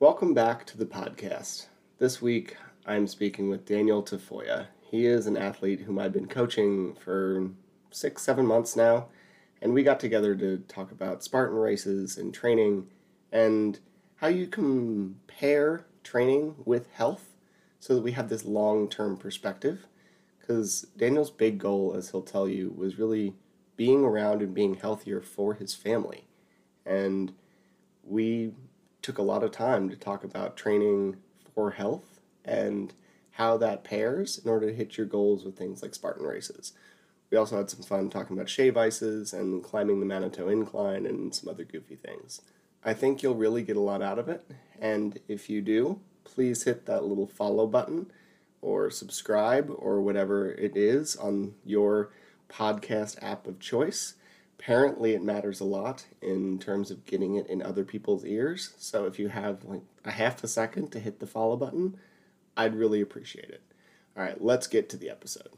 Welcome back to the podcast. This week I'm speaking with Daniel Tafoya. He is an athlete whom I've been coaching for six, seven months now, and we got together to talk about Spartan races and training and how you compare training with health so that we have this long term perspective. Because Daniel's big goal, as he'll tell you, was really being around and being healthier for his family. And we took a lot of time to talk about training for health and how that pairs in order to hit your goals with things like Spartan races. We also had some fun talking about shave ices and climbing the Manitou incline and some other goofy things. I think you'll really get a lot out of it, and if you do, please hit that little follow button or subscribe or whatever it is on your podcast app of choice. Apparently, it matters a lot in terms of getting it in other people's ears. So, if you have like a half a second to hit the follow button, I'd really appreciate it. All right, let's get to the episode.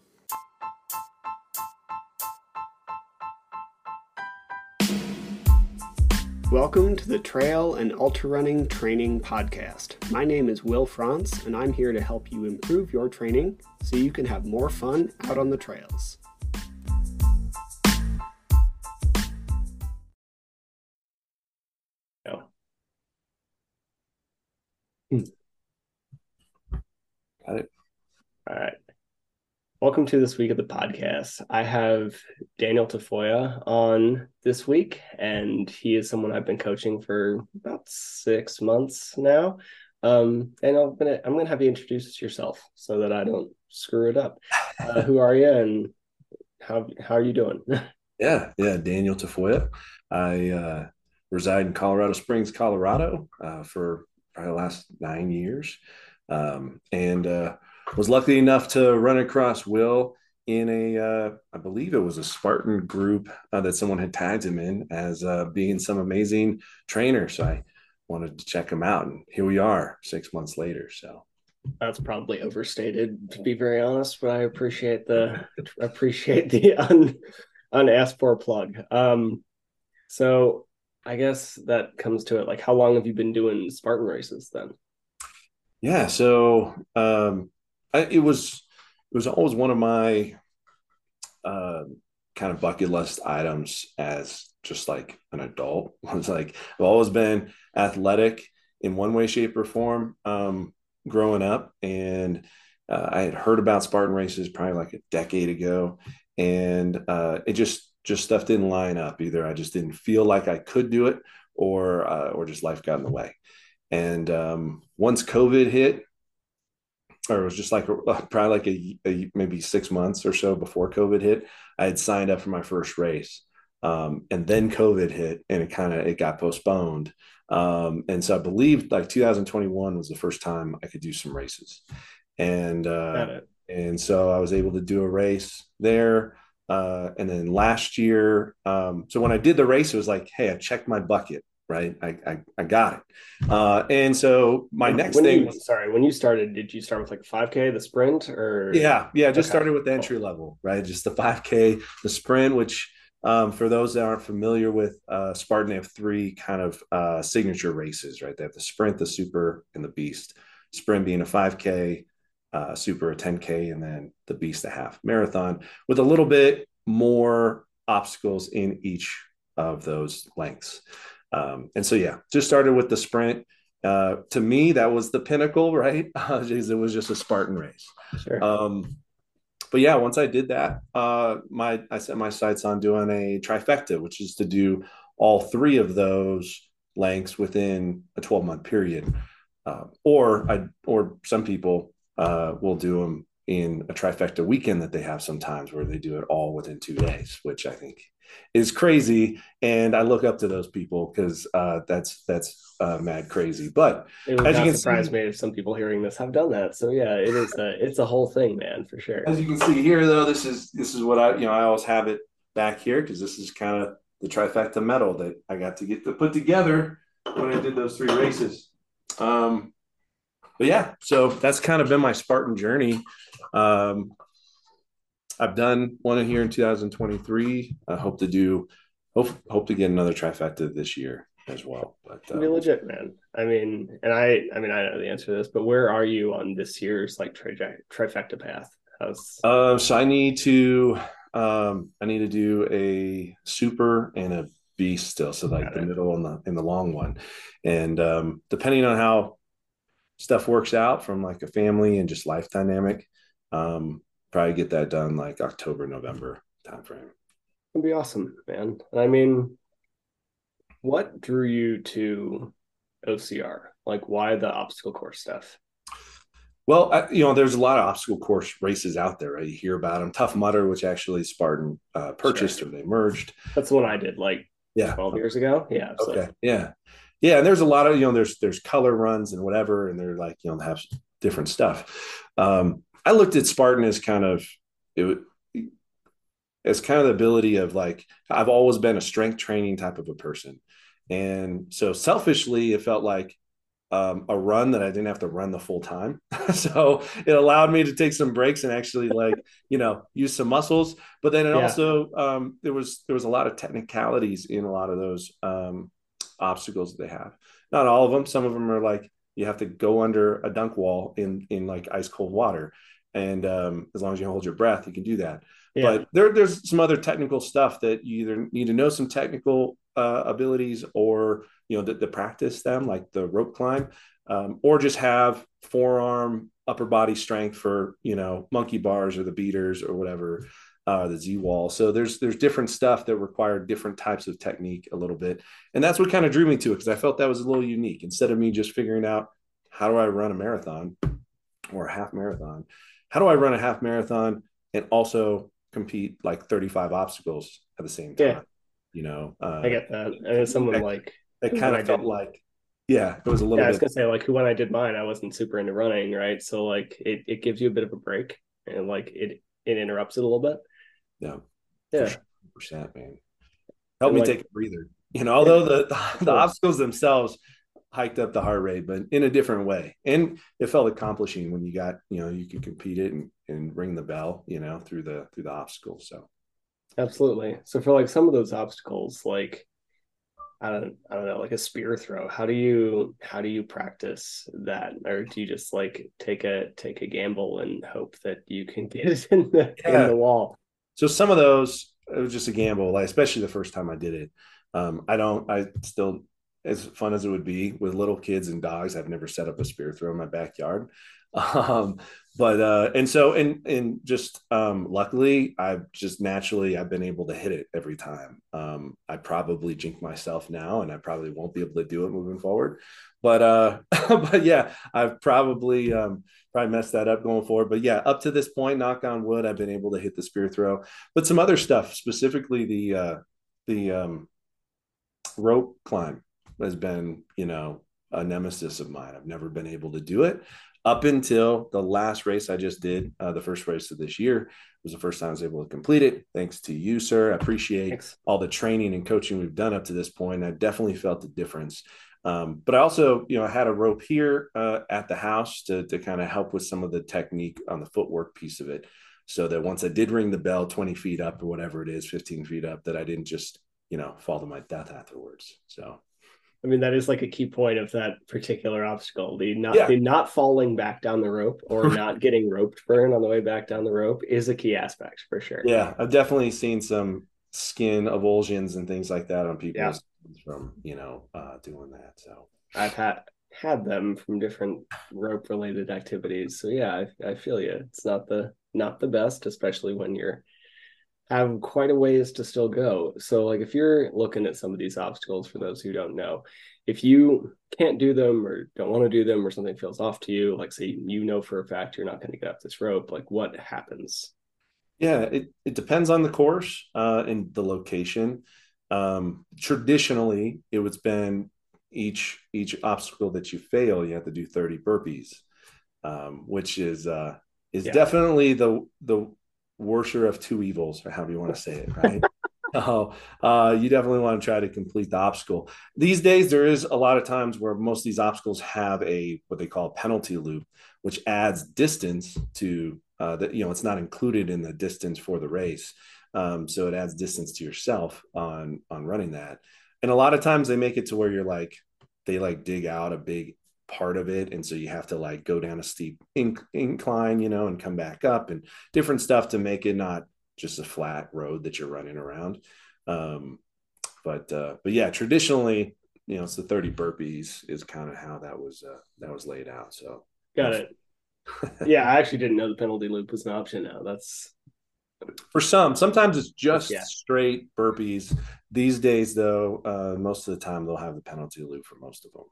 Welcome to the Trail and Ultra Running Training Podcast. My name is Will Franz, and I'm here to help you improve your training so you can have more fun out on the trails. Got it. All right. Welcome to this week of the podcast. I have Daniel Tafoya on this week, and he is someone I've been coaching for about six months now. Um, and I'm gonna I'm gonna have you introduce yourself so that I don't screw it up. Uh, who are you, and how how are you doing? yeah, yeah, Daniel Tafoya. I uh, reside in Colorado Springs, Colorado, uh, for probably the last nine years um, and uh, was lucky enough to run across Will in a, uh, I believe it was a Spartan group uh, that someone had tagged him in as uh, being some amazing trainer. So I wanted to check him out, and here we are, six months later. So that's probably overstated, to be very honest, but I appreciate the appreciate the un, unasked for plug. Um, so I guess that comes to it. Like, how long have you been doing Spartan races then? Yeah, so um, I, it was it was always one of my uh, kind of bucket list items as just like an adult. I was like I've always been athletic in one way, shape, or form um, growing up, and uh, I had heard about Spartan races probably like a decade ago, and uh, it just just stuff didn't line up. Either I just didn't feel like I could do it, or uh, or just life got in the way. And um, once COVID hit, or it was just like a, probably like a, a, maybe six months or so before COVID hit, I had signed up for my first race. Um, and then COVID hit and it kind of it got postponed. Um, and so I believe like 2021 was the first time I could do some races. And uh, and so I was able to do a race there. Uh, and then last year, um, so when I did the race, it was like, hey, I checked my bucket right? I I, I got it. Uh, and so my next when thing. You, sorry, when you started, did you start with like 5K, the sprint, or? Yeah, yeah, just okay. started with the entry level, right? Just the 5K, the sprint, which um, for those that aren't familiar with uh, Spartan, they have three kind of uh, signature races, right? They have the sprint, the super, and the beast. Sprint being a 5K, uh, super a 10K, and then the beast a half marathon with a little bit more obstacles in each of those lengths. Um, and so, yeah, just started with the sprint. Uh, to me, that was the pinnacle, right? Uh, it was just a Spartan race. Sure. Um, but yeah, once I did that, uh, my I set my sights on doing a trifecta, which is to do all three of those lengths within a 12 month period. Uh, or I or some people uh, will do them in a trifecta weekend that they have sometimes where they do it all within two days, which I think is crazy, and I look up to those people because uh, that's that's uh, mad crazy. But it would as you can surprise see, me if some people hearing this have done that. So yeah, it is a it's a whole thing, man, for sure. As you can see here, though, this is this is what I you know I always have it back here because this is kind of the trifecta medal that I got to get to put together when I did those three races. Um, but yeah, so that's kind of been my Spartan journey. Um, I've done one here in 2023. I hope to do hope hope to get another trifecta this year. as well. But be um, legit, man. I mean, and I, I mean, I don't know the answer to this, but where are you on this year's like tri- trifecta path? How's... Uh, so I need to, um, I need to do a super and a beast still. So like Got the it. middle and the and the long one, and um, depending on how stuff works out from like a family and just life dynamic, um, probably get that done like October, November timeframe. It'd be awesome, man. I mean, what drew you to OCR? Like, why the obstacle course stuff? Well, I, you know, there's a lot of obstacle course races out there. Right? You hear about them. Tough Mudder, which actually Spartan uh, purchased sure. or they merged. That's the one I did like yeah 12 years ago. Yeah. So. Okay. Yeah. Yeah. And there's a lot of, you know, there's, there's color runs and whatever. And they're like, you know, have different stuff. Um, I looked at Spartan as kind of, it, as kind of the ability of like, I've always been a strength training type of a person. And so selfishly, it felt like um, a run that I didn't have to run the full time. so it allowed me to take some breaks and actually like, you know, use some muscles. But then it yeah. also, um, there was, there was a lot of technicalities in a lot of those um, obstacles that they have. Not all of them. Some of them are like, you have to go under a dunk wall in, in like ice cold water. And um, as long as you hold your breath, you can do that. Yeah. But there, there's some other technical stuff that you either need to know some technical uh, abilities or you know the, the, practice them like the rope climb um, or just have forearm upper body strength for you know monkey bars or the beaters or whatever uh, the z wall so there's there's different stuff that require different types of technique a little bit and that's what kind of drew me to it because i felt that was a little unique instead of me just figuring out how do i run a marathon or a half marathon. How do i run a half marathon and also compete like 35 obstacles at the same time yeah you know uh, i get that. And as someone like it kind of felt like yeah it was a little yeah, i was gonna say like when i did mine i wasn't super into running right? So like it, it gives you a bit of a break and like it it interrupts it a little bit. Yeah. Yeah. percent man. Help and me like, take a breather. You know although the the, the obstacles themselves hiked up the heart rate but in a different way and it felt accomplishing when you got you know you could compete it and, and ring the bell you know through the through the obstacles so Absolutely. So for like some of those obstacles, like I don't I don't know, like a spear throw, how do you how do you practice that? Or do you just like take a take a gamble and hope that you can get it in the yeah. in the wall? So some of those it was just a gamble, like especially the first time I did it. Um, I don't I still as fun as it would be with little kids and dogs, I've never set up a spear throw in my backyard. Um, but uh, and so and and just um, luckily, I've just naturally I've been able to hit it every time. Um, I probably jink myself now, and I probably won't be able to do it moving forward. But uh, but yeah, I've probably um, probably messed that up going forward. But yeah, up to this point, knock on wood, I've been able to hit the spear throw. But some other stuff, specifically the uh, the um, rope climb, has been you know a nemesis of mine. I've never been able to do it up until the last race I just did, uh, the first race of this year was the first time I was able to complete it. Thanks to you, sir. I appreciate Thanks. all the training and coaching we've done up to this point. I definitely felt the difference. Um, but I also, you know, I had a rope here uh, at the house to, to kind of help with some of the technique on the footwork piece of it. So that once I did ring the bell 20 feet up or whatever it is, 15 feet up, that I didn't just, you know, fall to my death afterwards. So I mean, that is like a key point of that particular obstacle. The not yeah. the not falling back down the rope or not getting roped burn on the way back down the rope is a key aspect for sure. Yeah, I've definitely seen some skin avulsions and things like that on people yeah. from you know uh, doing that. So I've had had them from different rope related activities. So yeah, I, I feel you. It's not the not the best, especially when you're have quite a ways to still go. So, like, if you're looking at some of these obstacles, for those who don't know, if you can't do them or don't want to do them or something feels off to you, like, say, you know for a fact you're not going to get up this rope, like, what happens? Yeah, it, it depends on the course uh, and the location. Um, traditionally, it was been each each obstacle that you fail, you have to do 30 burpees, um, which is uh, is yeah. definitely the the worser of two evils, or however you want to say it, right? Oh, uh, you definitely want to try to complete the obstacle. These days, there is a lot of times where most of these obstacles have a what they call a penalty loop, which adds distance to uh, that. You know, it's not included in the distance for the race, um, so it adds distance to yourself on on running that. and a lot of times they make it to where you're like they like dig out a big part of it and so you have to like go down a steep inc- incline you know and come back up and different stuff to make it not just a flat road that you're running around. Um but uh but yeah traditionally you know it's the 30 burpees is kind of how that was uh that was laid out so. Got it. Yeah i actually didn't know the penalty loop was an option now that's for some sometimes it's just yeah. straight burpees. These days though uh, most of the time they'll have the penalty loop for most of them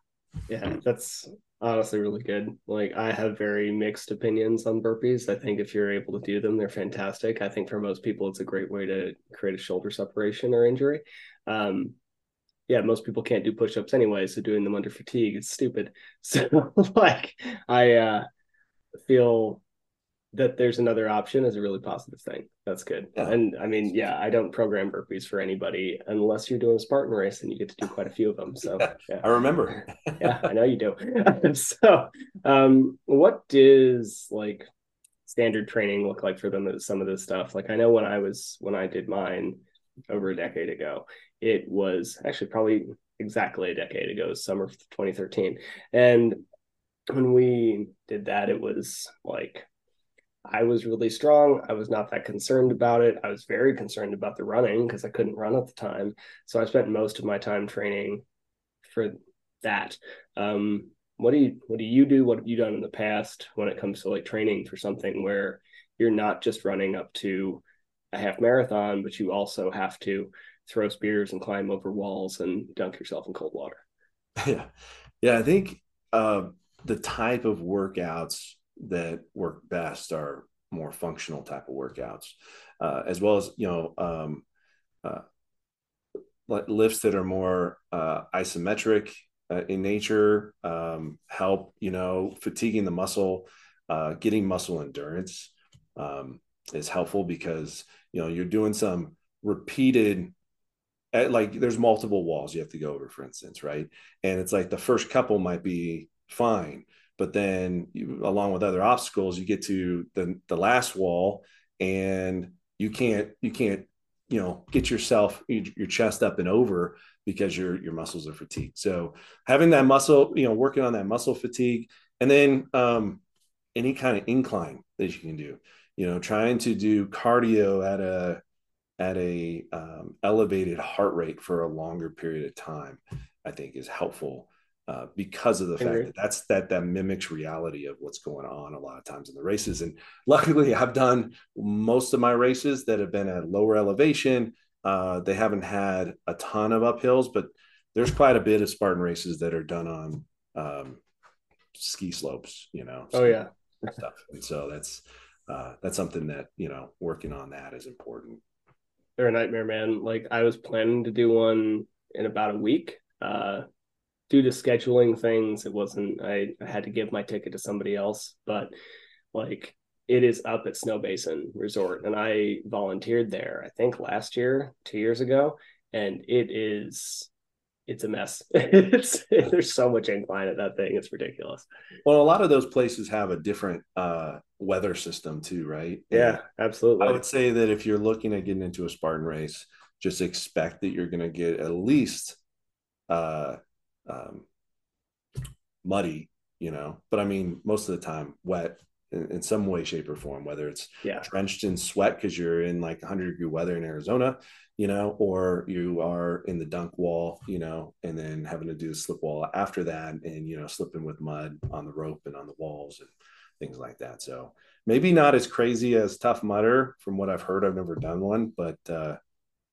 yeah that's honestly really good. Like i have very mixed opinions on burpees. I think if you're able to do them they're fantastic. I think for most people it's a great way to create a shoulder separation or injury. Um, yeah most people can't do push-ups anyway so doing them under fatigue is stupid. So like i uh feel that there's another option is a really positive thing. That's good. Yeah. And I mean, yeah, I don't program burpees for anybody unless you're doing a Spartan race and you get to do quite a few of them. So yeah. I remember. yeah, I know you do. so um what does like standard training look like for them some of this stuff? Like I know when I was when I did mine over a decade ago, it was actually probably exactly a decade ago, summer of 2013. And when we did that, it was like I was really strong. I was not that concerned about it. I was very concerned about the running because I couldn't run at the time. So I spent most of my time training for that. Um, what do you what do you do? What have you done in the past when it comes to like training for something where you're not just running up to a half marathon, but you also have to throw spears and climb over walls and dunk yourself in cold water? Yeah, yeah. I think uh, the type of workouts that work best are more functional type of workouts, uh, as well as you know um, uh, lifts that are more uh, isometric uh, in nature um, help you know fatiguing the muscle, uh, getting muscle endurance um, is helpful because you know you're doing some repeated eh, like there's multiple walls you have to go over for instance right? And it's like the first couple might be fine but then you, along with other obstacles you get to the the last wall and you can't you can't you know get yourself your chest up and over because your your muscles are fatigued. So having that muscle you know working on that muscle fatigue and then um any kind of incline that you can do you know trying to do cardio at a at a um, elevated heart rate for a longer period of time i think is helpful uh, because of the fact that that's that that mimics reality of what's going on a lot of times in the races. And luckily, I've done most of my races that have been at lower elevation. Uh, they haven't had a ton of uphills, but there's quite a bit of Spartan races that are done on um, ski slopes. You know. So oh yeah. stuff. And so that's uh, that's something that you know working on that is important. They're a nightmare, man. Like I was planning to do one in about a week. Uh, due to scheduling things, it wasn't. I, I had to give my ticket to somebody else, but like it is up at Snowbasin Resort, and I volunteered there. I think last year, two years ago, and it is it's a mess. it's there's so much incline at that thing. It's ridiculous. Well, a lot of those places have a different uh, weather system too, right? Yeah, and absolutely. I would say that if you're looking at getting into a Spartan race, just expect that you're going to get at least uh, um, muddy, you know, but I mean, most of the time wet in, in some way, shape, or form, whether it's yeah. drenched in sweat because you're in like 100 degree weather in Arizona, you know, or you are in the dunk wall, you know, and then having to do the slip wall after that and, you know, slipping with mud on the rope and on the walls and things like that. So maybe not as crazy as Tough Mudder from what I've heard. I've never done one, but, uh,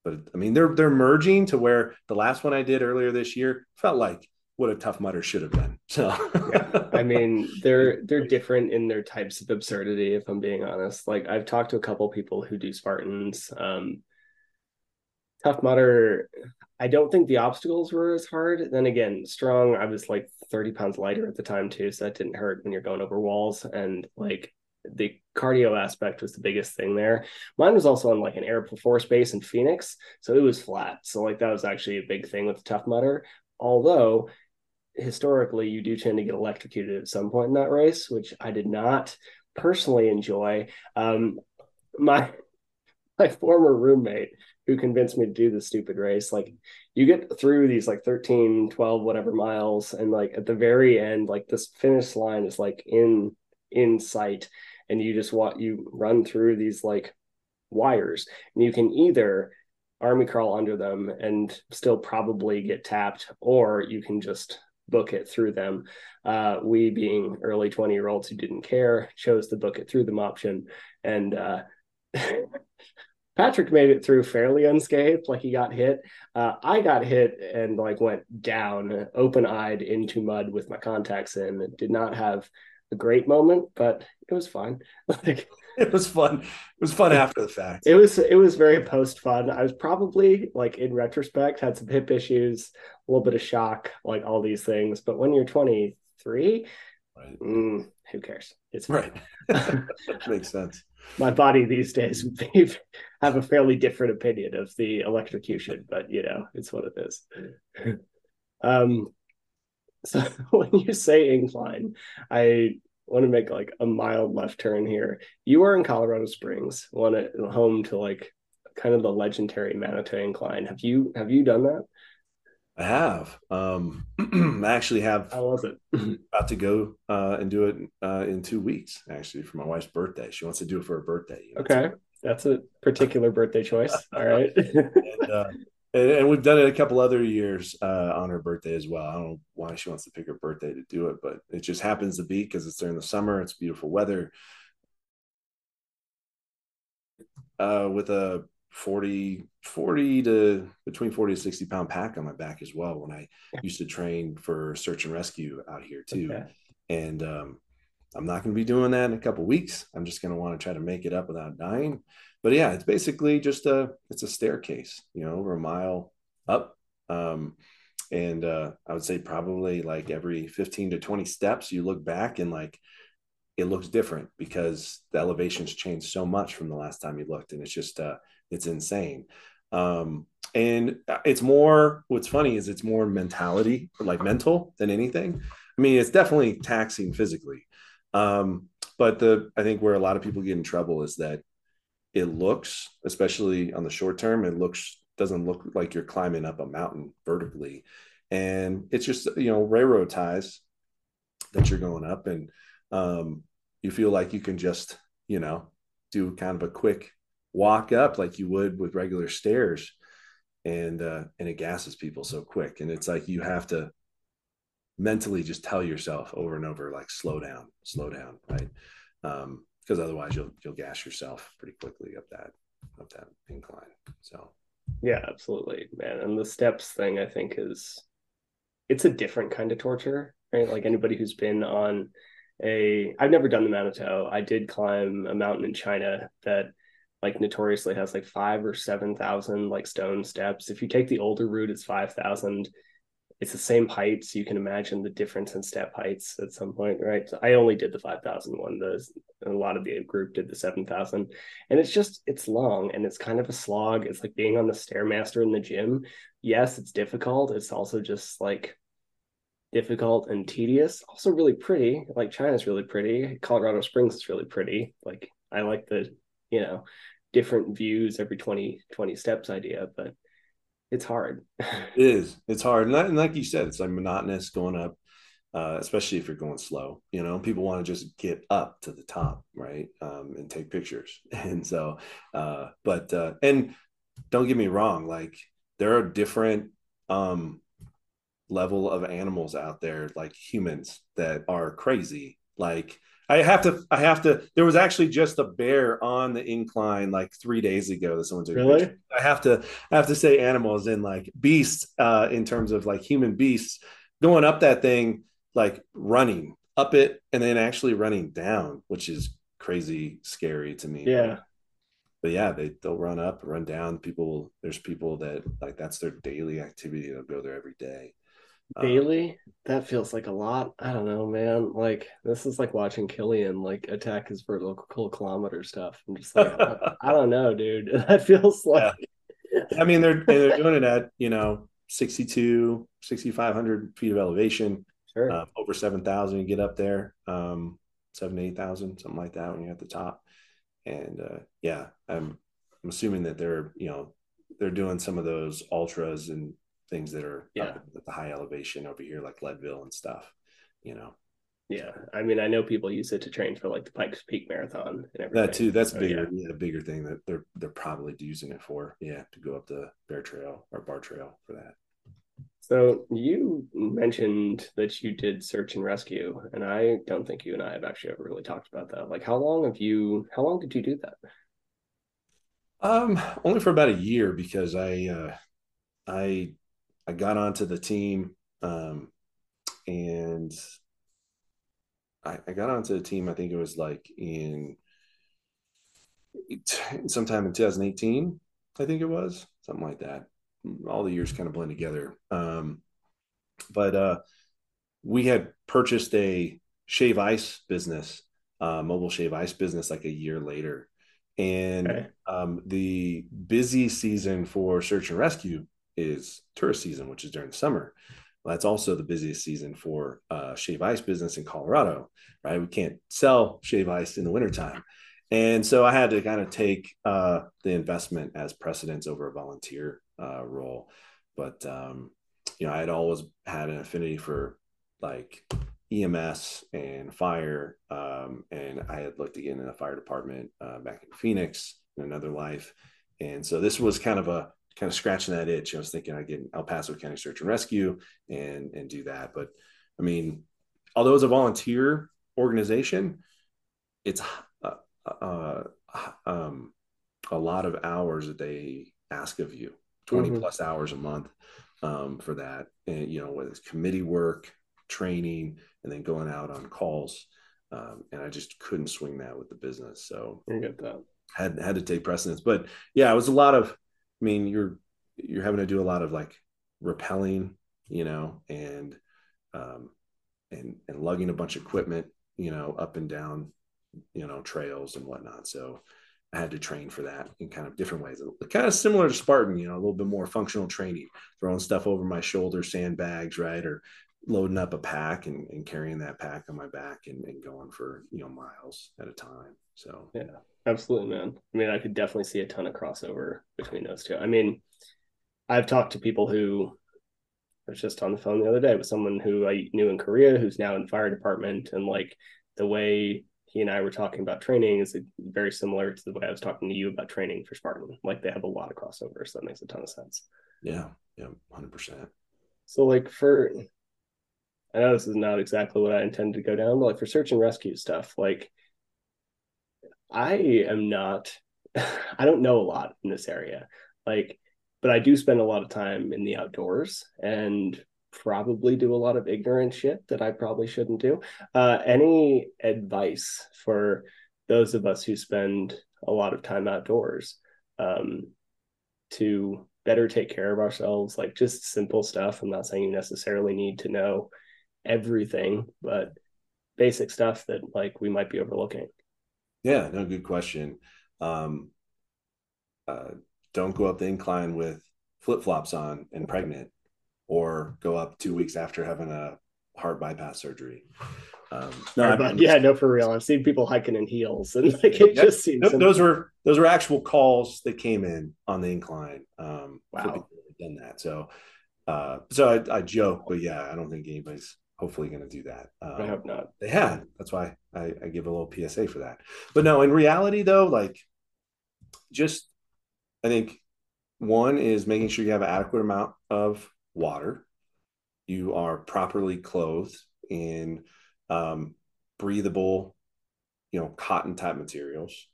but I mean, they're they're merging to where the last one I did earlier this year felt like what a Tough Mudder should have been. So yeah. I mean, they're they're different in their types of absurdity. If I'm being honest, like I've talked to a couple people who do Spartans. Um, Tough Mudder, I don't think the obstacles were as hard. Then again, strong. I was like 30 pounds lighter at the time too, so that didn't hurt when you're going over walls and like the cardio aspect was the biggest thing there. Mine was also on like an Air Force base in Phoenix, so it was flat. So like that was actually a big thing with the Tough Mudder. Although historically you do tend to get electrocuted at some point in that race, which I did not personally enjoy. Um, my my former roommate who convinced me to do this stupid race. Like you get through these like 13, 12, whatever miles, and like at the very end, like this finish line is like in in sight, and you just want you run through these like wires, and you can either army crawl under them and still probably get tapped, or you can just book it through them. Uh, we, being early 20 year olds who didn't care, chose the book it through them option. And uh, Patrick made it through fairly unscathed, like he got hit. Uh, I got hit and like went down, open eyed into mud with my contacts in. Did not have a great moment, but it was fun. like it was fun. It was fun after the fact. It was it was very post fun. I was probably like in retrospect had some hip issues, a little bit of shock, like all these things. But when you're 23, right. mm, who cares? It's right. makes sense. My body these days have a fairly different opinion of the electrocution, but you know, it's what it is. um, so when you say incline, I want to make like a mild left turn here. You are in Colorado Springs, one at home to like kind of the legendary Manitou incline. Have you have you done that? I have. Um, I actually have. How was it? about to go uh, and do it uh, in two weeks, actually, for my wife's birthday. She wants to do it for her birthday. You know, okay, that's a particular birthday choice. All right. and, uh, and, and, we've done it a couple other years uh, on her birthday as well. I don't know why she wants to pick her birthday to do it, but it just happens to be because it's during the summer. It's beautiful weather. Uh, with a 40 40 to between 40 to 60 pound pack on my back as well when i used to train for search and rescue out here too okay. and um, i'm not going to be doing that in a couple weeks i'm just going to want to try to make it up without dying but yeah it's basically just a it's a staircase you know over a mile up. Um, and uh, i would say probably like every 15 to 20 steps you look back and like it looks different because the elevations changed so much from the last time you looked and it's just uh it's insane. Um and it's more what's funny is it's more mentality like mental than anything. I mean it's definitely taxing physically. Um but the i think where a lot of people get in trouble is that it looks especially on the short term it looks doesn't look like you're climbing up a mountain vertically. And it's just you know railroad ties that you're going up and um you feel like you can just you know do kind of a quick walk up like you would with regular stairs and uh and it gasses people so quick. And it's like you have to mentally just tell yourself over and over like slow down slow down right? Um because otherwise you'll you'll gas yourself pretty quickly up that up that incline so yeah absolutely man and the steps thing i think is it's a different kind of torture right like anybody who's been on a i've never done the manitou i did climb a mountain in china that like notoriously has like five or seven thousand like stone steps. If you take the older route, it's five thousand. It's the same height, so you can imagine the difference in step heights at some point, right? So I only did the 5,000 one. The a lot of the group did the 7,000, and it's just it's long and it's kind of a slog. It's like being on the stairmaster in the gym. Yes, it's difficult. It's also just like difficult and tedious. Also really pretty. Like China's really pretty. Colorado Springs is really pretty. Like I like the you know different views every 20 20 steps idea but it's hard. It is. It's hard. And, that, and like you said it's like monotonous going up uh, especially if you're going slow you know? People want to just get up to the top right? Um, and take pictures. And so uh, but uh, and don't get me wrong like there are different um, level of animals out there like humans that are crazy. Like I have to. I have to. There was actually just a bear on the incline like three days ago that someone took. Really? I have to. I have to say animals and like beasts uh, in terms of like human beasts going up that thing like running up it and then actually running down, which is crazy scary to me. Yeah. But yeah, they they'll run up, run down. People, there's people that like that's their daily activity. They'll go there every day. Daily? Um, that feels like a lot. I don't know, man. Like this is like watching Kilian like attack his vertical kilometer stuff. I'm just like, I, don't know, dude. That feels like. Yeah. I mean, they're they're doing it at you know 62, 6,500 feet of elevation. Sure. Uh, over seven thousand, you get up there. Um, seven eight thousand, something like that when you're at the top. And uh, yeah, I'm I'm assuming that they're you know they're doing some of those ultras and things that are Yeah. at the high elevation over here, like Leadville and stuff. You know, Yeah, I mean, I know people use it to train for like the Pikes Peak Marathon and everything. that too. That's So, bigger. yeah. Yeah, a bigger thing that they're they're probably using it for. Yeah, to go up the Bear Trail or Barr Trail for that. So you mentioned that you did search and rescue, and I don't think you and I have actually ever really talked about that. Like, how long have you? How long did you do that? Um, only for about a year because I uh I I got onto the team um and I, I got onto the team, I think it was like in sometime in 2018, I think it was something like that. All the years kind of blend together. Um, but uh, we had purchased a shave ice business, uh, mobile shave ice business, like a year later. And Okay. um, the busy season for search and rescue is tourist season, which is during the summer. Well, that's also the busiest season for uh, shave ice business in Colorado, right? We can't sell shave ice in the wintertime. And so I had to kind of take uh, the investment as precedence over a volunteer uh, role. But, um, you know, I had always had an affinity for like EMS and fire. Um, and I had looked again in the fire department uh, back in Phoenix in another life. And so this was kind of a kind of scratching that itch. I was thinking I'd get El Paso County Search and Rescue and and do that. But I mean, although it's a volunteer organization, it's uh, uh, um, a lot of hours that they ask of you 20 Mhm. plus hours a month um, for that and you know whether it's committee work training and then going out on calls um, and i just couldn't swing that with the business so You get that. had had to take precedence but yeah it was a lot of i mean you're you're having to do a lot of like repelling you know and um and and lugging a bunch of equipment you know up and down you know trails and whatnot. So i had to train for that in kind of different ways kind of similar to spartan you know a little bit more functional training throwing stuff over my shoulder sandbags right or loading up a pack and, and carrying that pack on my back and, and going for you know miles at a time. So Yeah, absolutely, man. I mean, I could definitely see a ton of crossover between those two. I mean, I've talked to people who I was just on the phone the other day with someone who I knew in Korea who's now in the fire department, and like the way he and I were talking about training is very similar to the way I was talking to you about training for Spartan. Like they have a lot of crossover, so that makes a ton of sense. yeah yeah 100% So like for I know this is not exactly what I intended to go down, but like for search and rescue stuff, like I am not I don't know a lot in this area. Like, but I do spend a lot of time in the outdoors and probably do a lot of ignorant shit that I probably shouldn't do. Uh any advice for those of us who spend a lot of time outdoors um to better take care of ourselves, like just simple stuff. I'm not saying you necessarily need to know everything, but basic stuff that like we might be overlooking. Yeah, no, good question. Um, uh, don't go up the incline with flip flops on and pregnant, or go up two weeks after having a heart bypass surgery. Um, no, yeah, no, for real. I've seen people hiking in heels, and like it just seems. th- those were those were actual calls that came in on the incline. Um, Wow. people that have done that. So, uh, so I, I joke, but yeah, I don't think anybody's hopefully going to do that. Um, I hope not. they had. That's why I, I give a little PSA for that. But no, in reality, though, like just I think one is making sure you have an adequate amount of water. You are properly clothed in um, breathable, you know, cotton type materials.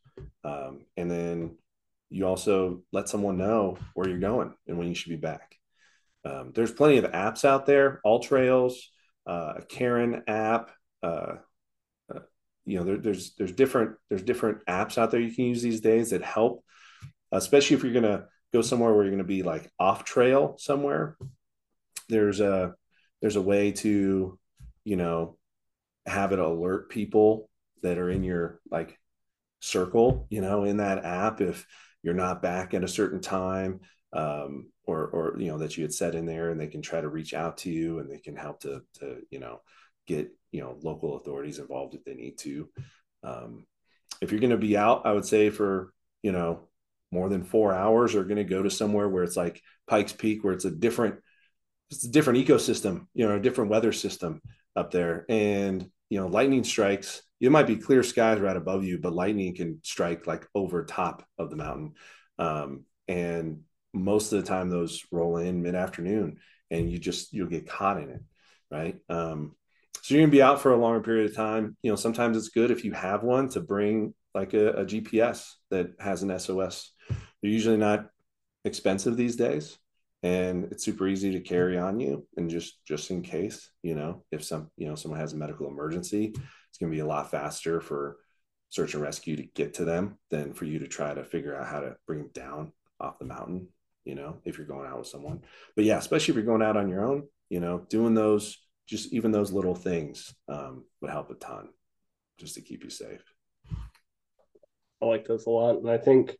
Um, and then you also let someone know where you're going and when you should be back. Um, there's plenty of apps out there, AllTrails, uh, a Cairn app. Uh, uh, you know, there, there's there's different there's different apps out there you can use these days that help, especially if you're gonna go somewhere where you're gonna be like off trail somewhere. There's a there's a way to, you know, have it alert people that are in your like circle, you know, in that app if you're not back at a certain time. Um, or or you know that you had set in there and they can try to reach out to you and they can help to to you know get you know local authorities involved if they need to um, if you're going to be out i would say for you know more than four hours are going to go to somewhere where it's like Pikes Peak, where it's a different, it's a different ecosystem, you know, a different weather system up there. And, you know, lightning strikes, it might be clear skies right above you, but lightning can strike like over top of the mountain. Um, and most of the time those roll in mid afternoon and you just, you'll get caught in it. Right. Um, so you're gonna be out for a longer period of time. You know, sometimes it's good if you have one to bring like a, a GPS that has an SOS. They're usually not expensive these days, and it's super easy to carry on you. And just just in case, you know, if some you know someone has a medical emergency, it's gonna be a lot faster for search and rescue to get to them than for you to try to figure out how to bring them down off the mountain. You know, if you're going out with someone, but yeah, especially if you're going out on your own, you know, doing those just even those little things um, would help a ton just to keep you safe. I like those a lot. And I think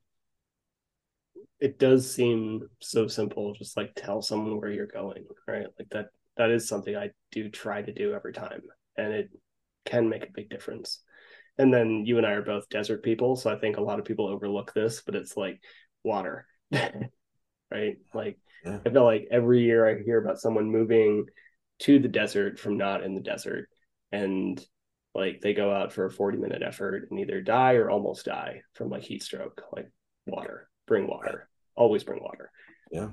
it does seem so simple, just like tell someone where you're going, right? Like that, that is something I do try to do every time. And it can make a big difference. And then you and I are both desert people. So I think a lot of people overlook this, but it's like water, right? Like yeah. I feel like every year I hear about someone moving to the desert from not in the desert. And like they go out for a 40 minute effort and either die or almost die from like heat stroke like water. Bring water. Always bring water. Yeah.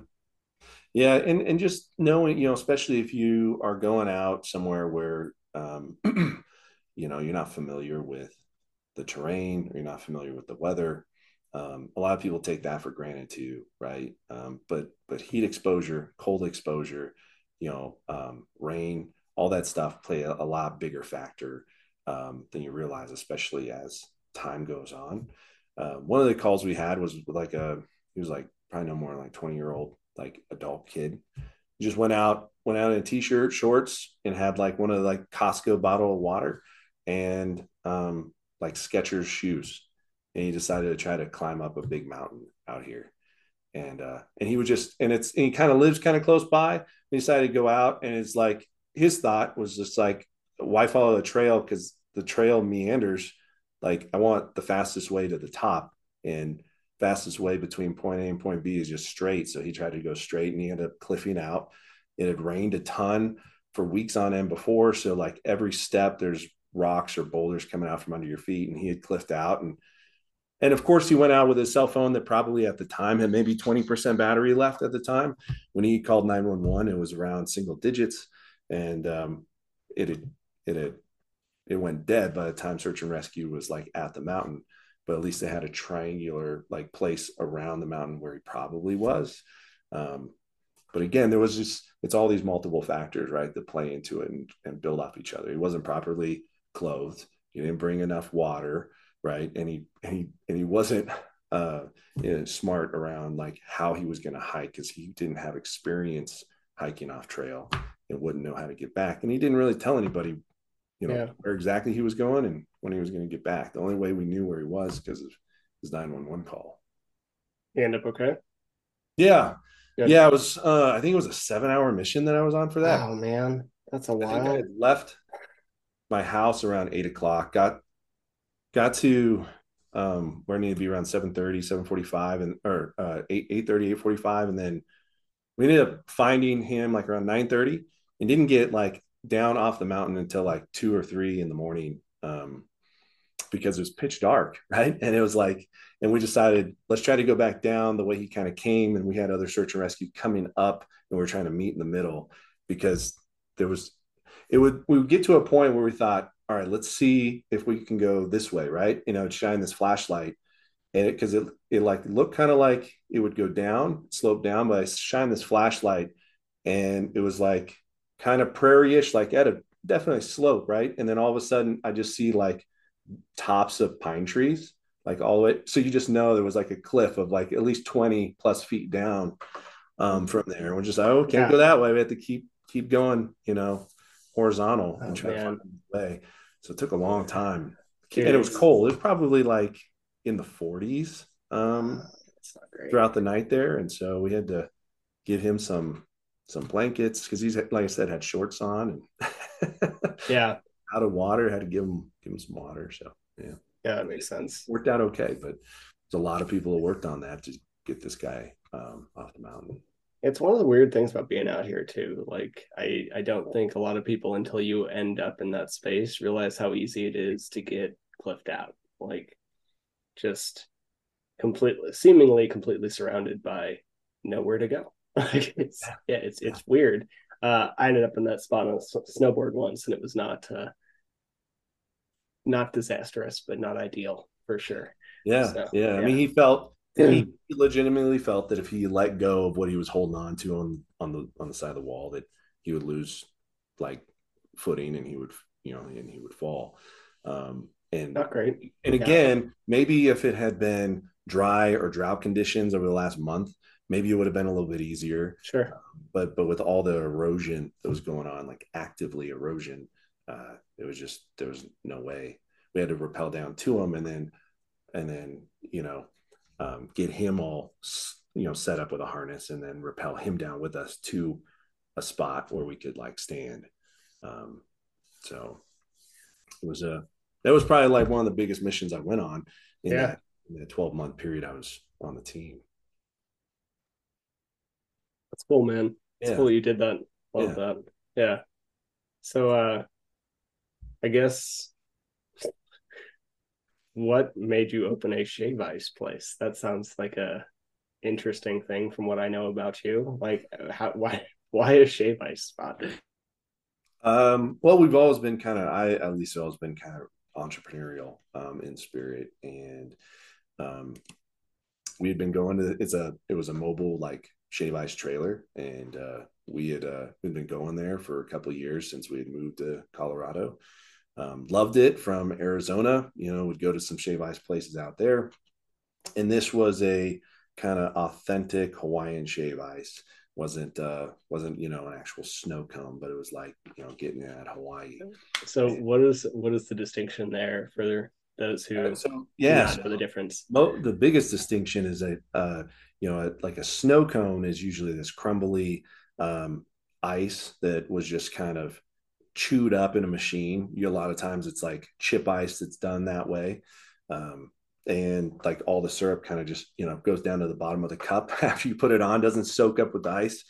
Yeah and and just knowing you know especially if you are going out somewhere where um you know you're not familiar with the terrain or you're not familiar with the weather um, a lot of people take that for granted too right um, but but heat exposure cold exposure you know, um, rain, all that stuff play a, a lot bigger factor um, than you realize, especially as time goes on. Uh, one of the calls we had was like a, he was like probably no more like 20 year old, like adult kid. He just went out, went out in a t-shirt, shorts, and had like one of the like Costco bottle of water and um, like Skechers shoes. And he decided to try to climb up a big mountain out here and uh, and he would just and it's and he kind of lives kind of close by. He decided to go out, and it's like his thought was just like, why follow the trail? Because the trail meanders. Like I want the fastest way to the top, and fastest way between point A and point B is just straight. So he tried to go straight, and he ended up cliffing out. It had rained a ton for weeks on end before, so like every step there's rocks or boulders coming out from under your feet, and he had cliffed out and and of course, he went out with his cell phone that probably at the time had maybe 20% battery left at the time. When he called 911, it was around single digits. And um, it had, it had, it went dead by the time search and rescue was like at the mountain. But at least they had a triangular like place around the mountain where he probably was. Um, but again, there was just, it's all these multiple factors, right, that play into it and, and build off each other. He wasn't properly clothed. He didn't bring enough water right? And he and he and he wasn't uh, you know, smart around like how he was going to hike because he didn't have experience hiking off trail and wouldn't know how to get back. And he didn't really tell anybody, you know, yeah. where exactly he was going and when he was going to get back. The only way we knew where he was because of his 911 call. He ended up okay. Yeah. Yeah. yeah it was, uh, I think it was a seven hour mission that I was on for that. Oh man. That's a while. I, I left my house around eight o'clock, got got to um, where I needed to be around 730, 745 and or uh 8 830, 845. And then we ended up finding him like around 930 and didn't get like down off the mountain until like two or three in the morning. Um, because it was pitch dark, right? And it was like, and we decided let's try to go back down the way he kind of came, and we had other search and rescue coming up, and we are trying to meet in the middle because there was, it would we would get to a point where we thought all right, let's see if we can go this way, right? You know, shine this flashlight. And it, cause it, it like looked kind of like it would go down, slope down, but I shine this flashlight and it was like kind of prairie-ish, like at a definitely slope, right? And then all of a sudden I just see like tops of pine trees, like all the way. So you just know there was like a cliff of like at least 20 plus feet down um, from there. And we're just, oh, can't yeah. go that way. We have to keep, keep going, you know, horizontal oh, and try man. to find a way. So it took a long time. And it was cold. It was probably like in the 40s um, throughout the night there. And so we had to give him some some blankets because he's like I said had shorts on and yeah out of water had to give him give him some water so yeah yeah that makes sense worked out okay but there's a lot of people who worked on that to get this guy um, off the mountain. It's one of the weird things about being out here too. Like I, I don't think a lot of people until you end up in that space realize how easy it is to get cliffed out. Like just completely seemingly completely surrounded by nowhere to go. Like it's yeah, it's it's weird. Uh, I ended up in that spot on a snowboard once, and it was not uh, not disastrous, but not ideal for sure. Yeah, so, yeah. I mean, he felt he legitimately felt that if he let go of what he was holding on to on on the on the side of the wall, that he would lose like footing and he would you know and he would fall. Um, and not great. And again, maybe if it had been dry or drought conditions over the last month, maybe it would have been a little bit easier. Sure. Um, but but with all the erosion that was going on, like actively erosion, uh, it was just there was no way. We had to rappel down to him and then and then you know um, get him all you know set up with a harness and then rappel him down with us to a spot where we could like stand. Um, so it was a that was probably like one of the biggest missions I went on in yeah. that in the 12 month period I was on the team. That's cool, man. It's yeah. cool you did that. Love yeah. that. Yeah. So uh I guess what made you open a shave ice place? That sounds like a interesting thing from what I know about you. Like how why why a shave ice spot? Um well we've always been kind of I at least always been kind of entrepreneurial um in spirit and um we had been going to it's a it was a mobile like shave ice trailer and uh we had uh we'd been going there for a couple years since we had moved to colorado um, loved it from arizona you know would go to some shave ice places out there. And this was a kind of authentic hawaiian shave ice. Wasn't uh wasn't you know an actual snow cone but it was like you know getting it at hawaii. So and, what is what is the distinction there for those who uh, so yeah for the difference? Mo- the biggest distinction is a uh you know, like a snow cone is usually this crumbly um, ice that was just kind of chewed up in a machine. You a lot of times it's like chip ice that's done that way. Um, and like all the syrup kind of just you know goes down to the bottom of the cup after you put it on doesn't soak up with ice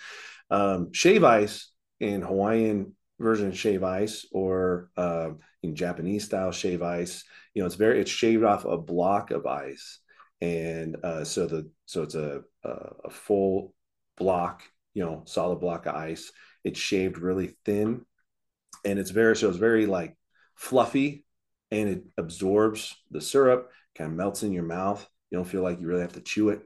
um, shave ice in hawaiian version shave ice or uh, in japanese style shave ice you know it's very it's shaved off a block of ice and uh, so the so it's a, a, a full block, you know, solid block of ice. It's shaved really thin, and it's very so it's very like fluffy, and it absorbs the syrup, kind of melts in your mouth. You don't feel like you really have to chew it.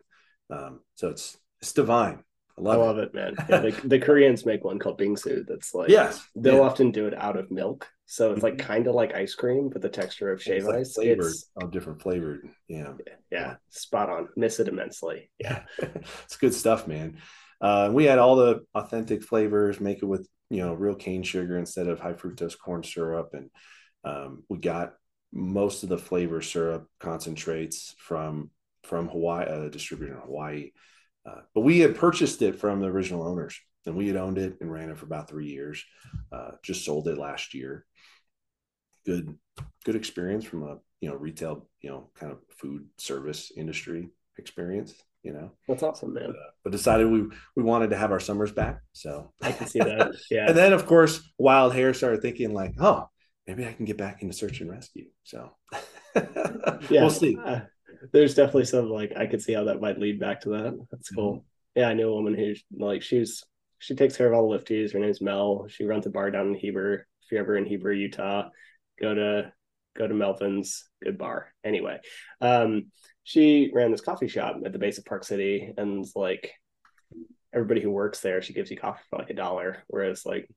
Um, so it's it's divine. I love, I love it. it. man. Yeah, the, the, Koreans make one called bingsu that's like yes, they'll yeah. often do it out of milk. So it's like mm-hmm. kind of like ice cream, but the texture of shave like ice. Flavored, it's all different flavored. Yeah. yeah. Yeah. Spot on. Miss it immensely. Yeah. it's good stuff, man. Uh, we had all the authentic flavors, make it with, you know, real cane sugar instead of high fructose corn syrup. And um, we got most of the flavor syrup concentrates from from Hawaii, a distributor in Hawaii. Uh, but we had purchased it from the original owners and we had owned it and ran it for about three years. Uh, just sold it last year. Good, good experience from a you know retail you know kind of food service industry experience. You know, that's awesome, man. But, uh, but decided we we wanted to have our summers back. So I can see that. Yeah. and then of course, Wild Hair started thinking like, oh, maybe I can get back into search and rescue. So yeah, we'll see. Uh, there's definitely some like I could see how that might lead back to that. That's cool. Mm-hmm. Yeah, I knew a woman who like she's she takes care of all the lifties. Her name's Mel. She runs a bar down in Heber. If you're ever in Heber, Utah, go to go to Melvin's. Good bar. Anyway, um, she ran this coffee shop at the base of Park City, and like everybody who works there, she gives you coffee for like a dollar, whereas like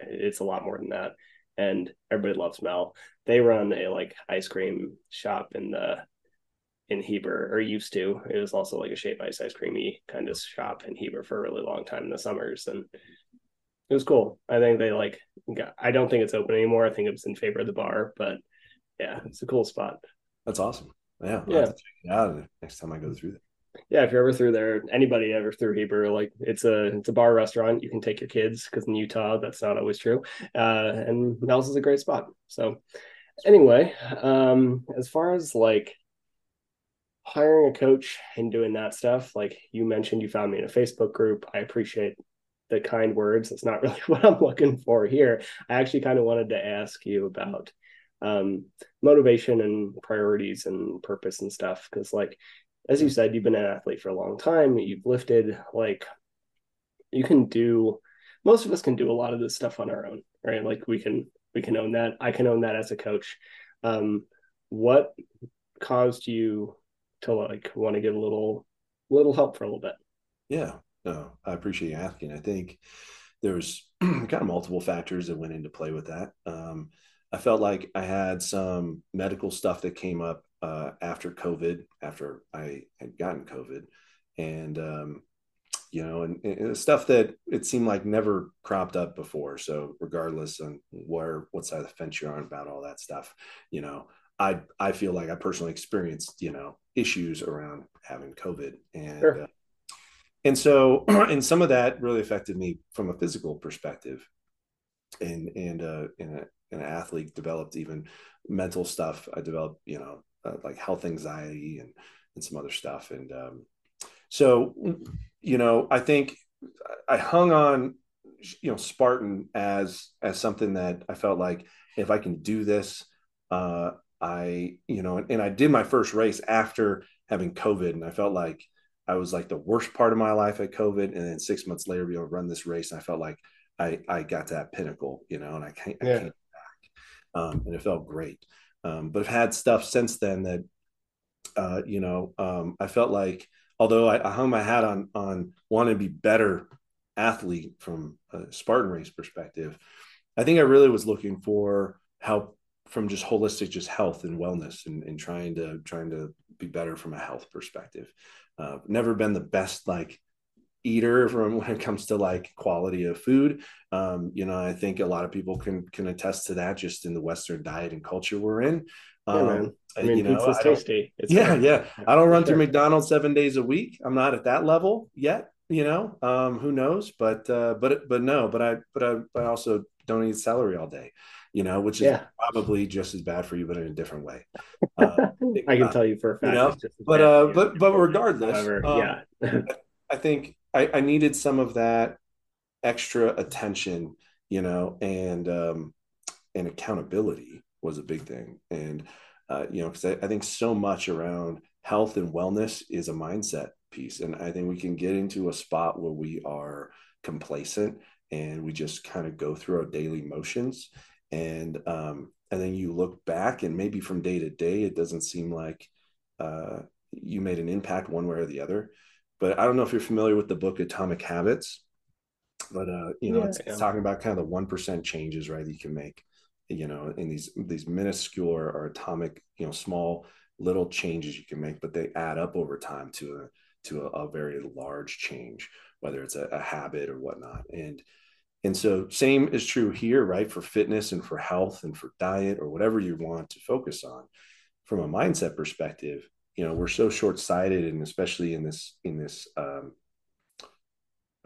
it's a lot more than that. And everybody loves Mel. They run a like ice cream shop in the in Heber or used to. It was also like a shave ice ice creamy kind of shop in Heber for a really long time in the summers. And it was cool. I think they like got, I don't think it's open anymore. I think it was in favor of the bar, but yeah, it's a cool spot. That's awesome. Yeah. I'll yeah. check it out next time I go through there. Yeah, if you're ever through there, anybody ever through Heber, like it's a it's a bar restaurant. You can take your kids because in Utah that's not always true. Uh, and Mel's is a great spot. So anyway, um, as far as like hiring a coach and doing that stuff, like you mentioned, you found me in a Facebook group. I appreciate the kind words. That's not really what I'm looking for here. I actually kind of wanted to ask you about um, motivation and priorities and purpose and stuff. Because, like, as you said, you've been an athlete for a long time. You've lifted, like, you can do. Most of us can do a lot of this stuff on our own, right? Like, we can we can own that. I can own that as a coach. Um, what caused you to like want to get a little little help for a little bit? Yeah, no, I appreciate you asking. I think there was kind of multiple factors that went into play with that. Um, I felt like I had some medical stuff that came up uh, after COVID, after I had gotten COVID, and um, you know, and, and, stuff that it seemed like never cropped up before. So regardless on where what side of the fence you're on about all that stuff, you know, I I feel like I personally experienced you know issues around having COVID and. Sure. Uh, and so, and some of that really affected me from a physical perspective, and and uh, and an athlete developed even mental stuff. I developed, you know, uh, like health anxiety and and some other stuff. And um, so, you know, I think I hung on, you know, Spartan as as something that I felt like if I can do this, uh, I, you know, and, and I did my first race after having COVID, and I felt like I was like the worst part of my life at COVID, and then six months later, be able to run this race, and I felt like I I got to that pinnacle, you know, and I can't, yeah. I back, um, and it felt great. Um, but I've had stuff since then that, uh, you know, um, I felt like although I, I, hung my hat on on wanting to be better athlete from a Spartan race perspective, I think I really was looking for help from just holistic, just health and wellness, and, and trying to trying to be better from a health perspective. Uh, never been the best like eater from when it comes to like quality of food. Um, you know, I think a lot of people can can attest to that just in the Western diet and culture we're in. Um, yeah, man. I mean, you know, pizza's tasty. It's yeah, yeah. I don't run sure. through McDonald's seven days a week. I'm not at that level yet. You know, um, who knows? But uh, but but no. But I but I but I also don't eat celery all day. You know, which is yeah. probably just as bad for you, but in a different way. Uh, I can uh, tell you for a fact. You know? but uh, but but regardless, However, um, yeah. I think I, I needed some of that extra attention, you know, and um, and accountability was a big thing. And uh, you know, because I, I think so much around health and wellness is a mindset piece, and I think we can get into a spot where we are complacent and we just kind of go through our daily motions, and um, and then you look back, and maybe from day to day, it doesn't seem like uh, you made an impact one way or the other but I don't know if you're familiar with the book Atomic Habits, but uh, you know, yeah, it's, yeah. it's, talking about kind of the one percent changes, right? That you can make, you know, in these these minuscule or, or, atomic, you know, small little changes you can make, but they add up over time to a to a, a very large change, whether it's a, a habit or whatnot. And and so same is true here, right? For fitness and for health and for diet or whatever you want to focus on. From a mindset perspective, you know we're so short-sighted and especially in this in this um,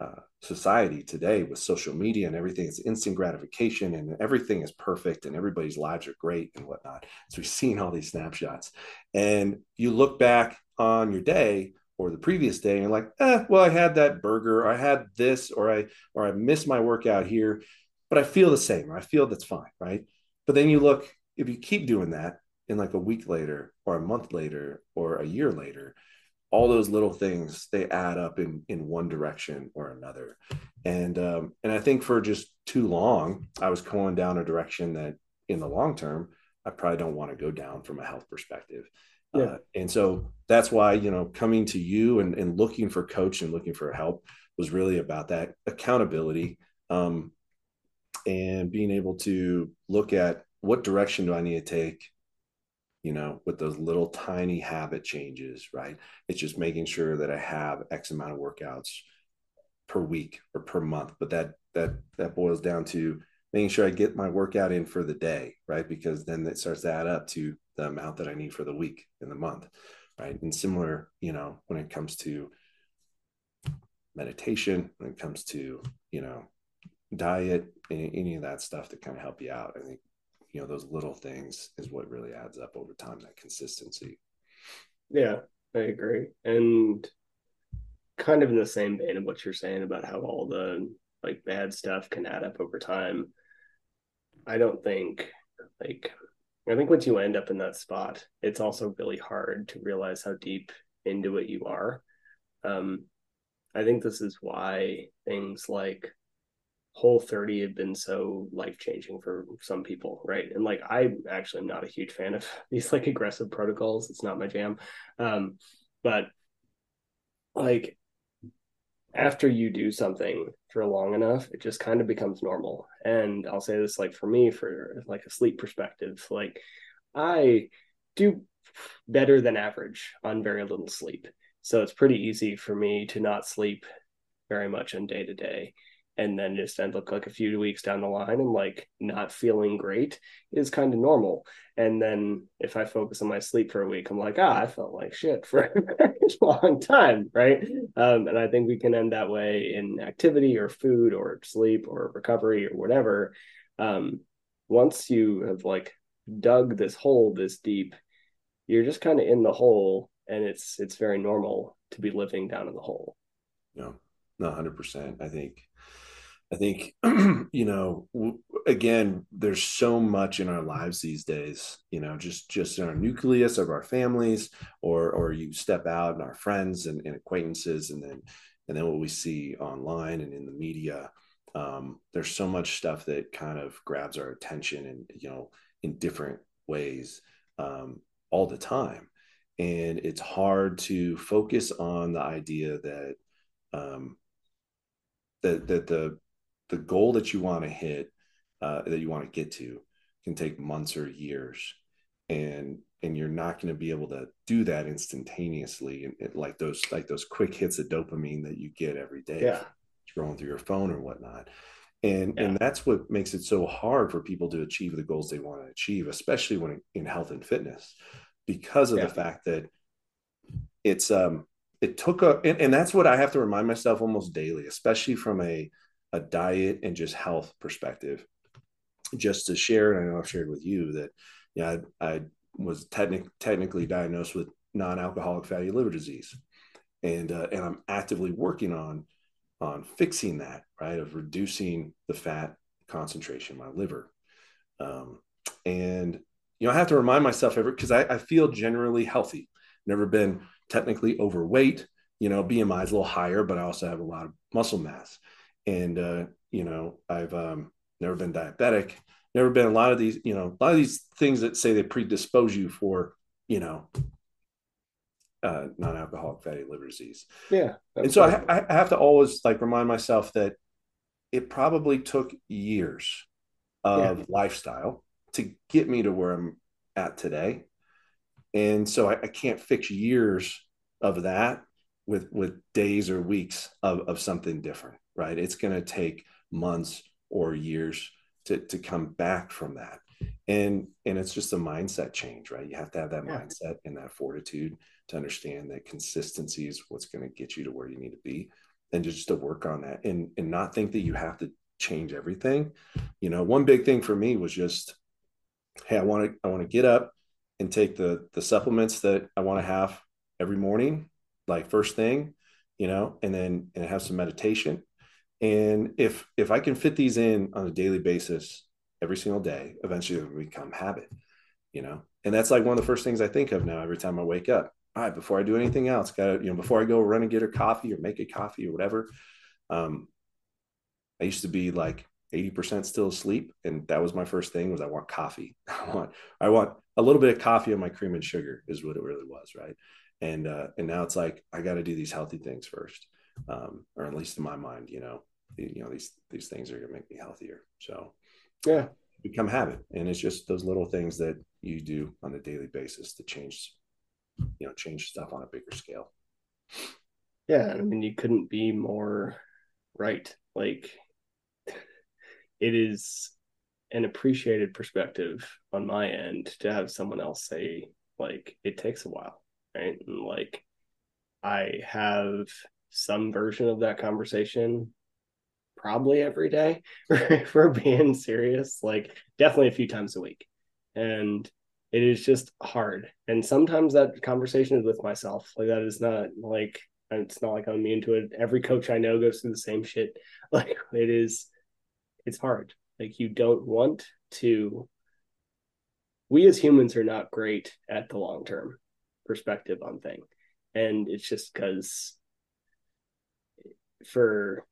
uh, society today with social media and everything it's instant gratification and everything is perfect and everybody's lives are great and whatnot. So we've seen all these snapshots. And you look back on your day or the previous day and like eh, well i had that burger or i had this or i or i missed my workout here but i feel the same i feel that's fine right? But then you look if you keep doing that in like a week later or a month later or a year later all those little things they add up in in one direction or another and um and i think for just too long i was going down a direction that in the long term i probably don't want to go down from a health perspective yeah. Uh, and so that's why you know coming to you and, and looking for coach and looking for help was really about that accountability um, and being able to look at what direction do i need to take you know, with those little tiny habit changes, right? It's just making sure that I have X amount of workouts per week or per month. But that that that boils down to making sure I get my workout in for the day, right? Because then it starts to add up to the amount that I need for the week in the month, right? And similar, you know, when it comes to meditation, when it comes to, you know, diet, any, any of that stuff that kind of help you out. I think you know those little things is what really adds up over time that consistency yeah I agree. And kind of in the same vein of what you're saying about how all the like bad stuff can add up over time. I don't think like I think once you end up in that spot, it's also really hard to realize how deep into it you are. Um, I think this is why things like whole 30 have been so life changing for some people right? And like i actually am not a huge fan of these like aggressive protocols. It's not my jam. Um but like after you do something for long enough it just kind of becomes normal. And i'll say this like for me for like a sleep perspective like i do better than average on very little sleep. So it's pretty easy for me to not sleep very much on day to day and then just end up like a few weeks down the line and like not feeling great is kind of normal. And then if I focus on my sleep for a week, I'm like, ah, I felt like shit for a long time, right? Um, and I think we can end that way in activity or food or sleep or recovery or whatever. Um, once you have like dug this hole this deep, you're just kind of in the hole, and it's it's very normal to be living down in the hole. Yeah, no, hundred percent. I think I think, you know, again, there's so much in our lives these days, you know, just, just in our nucleus of our families, or, or you step out and our friends and, and acquaintances, and then, and then what we see online and in the media, um, there's so much stuff that kind of grabs our attention and, you know, in different ways um, all the time. And it's hard to focus on the idea that, um, that, that the the goal that you want to hit uh, that you want to get to can take months or years and and you're not going to be able to do that instantaneously and, like those like those quick hits of dopamine that you get every day yeah. scrolling through your phone or whatnot and yeah. and that's what makes it so hard for people to achieve the goals they want to achieve especially when in health and fitness because of yeah. the fact that it's um it took a and, and that's what i have to remind myself almost daily especially from a a diet and just health perspective. Just to share, and I know I've shared with you that, yeah, I, I was technic- technically diagnosed with non-alcoholic fatty liver disease, and uh, and I'm actively working on on fixing that, right? Of reducing the fat concentration in my liver, um, and you know I have to remind myself every because I, I feel generally healthy. Never been technically overweight. You know, BMI is a little higher, but I also have a lot of muscle mass and uh, you know I've um, never been diabetic, never been a lot of these you know a lot of these things that say they predispose you for you know uh, non-alcoholic fatty liver disease. Yeah, and so I, I have to always like remind myself that it probably took years of yeah. lifestyle to get me to where I'm at today. And so I, I, can't fix years of that with with days or weeks of, of something different right? It's going to take months or years to, to come back from that. And, and it's just a mindset change, right? You have to have that yeah. mindset and that fortitude to understand that consistency is what's going to get you to where you need to be and just to work on that and, and not think that you have to change everything. You know, one big thing for me was just, Hey, I want to, I want to get up and take the, the supplements that I want to have every morning, like first thing, you know, and then, and have some meditation and if if I can fit these in on a daily basis every single day, eventually it will become habit, you know. And that's like one of the first things I think of now every time I wake up. All right, before I do anything else, gotta, you know, before I go run and get her coffee or make a coffee or whatever. Um, I used to be like 80% still asleep. And that was my first thing was I want coffee. I want, I want a little bit of coffee on my cream and sugar is what it really was. Right. And, uh, and now it's like, I got to do these healthy things first um, or at least in my mind, you know, you know these these things are going to make me healthier. So yeah, become habit, and it's just those little things that you do on a daily basis to change, you know, change stuff on a bigger scale. Yeah, I mean, you couldn't be more right. Like it is an appreciated perspective on my end to have someone else say like it takes a while right and like i have some version of that conversation probably every day for being serious like definitely a few times a week. And it is just hard. And sometimes that conversation is with myself. Like that is not like it's not like i'm immune to it. Every coach i know goes through the same shit. Like it is it's hard. Like you don't want to we as humans are not great at the long term perspective on thing. And it's just because for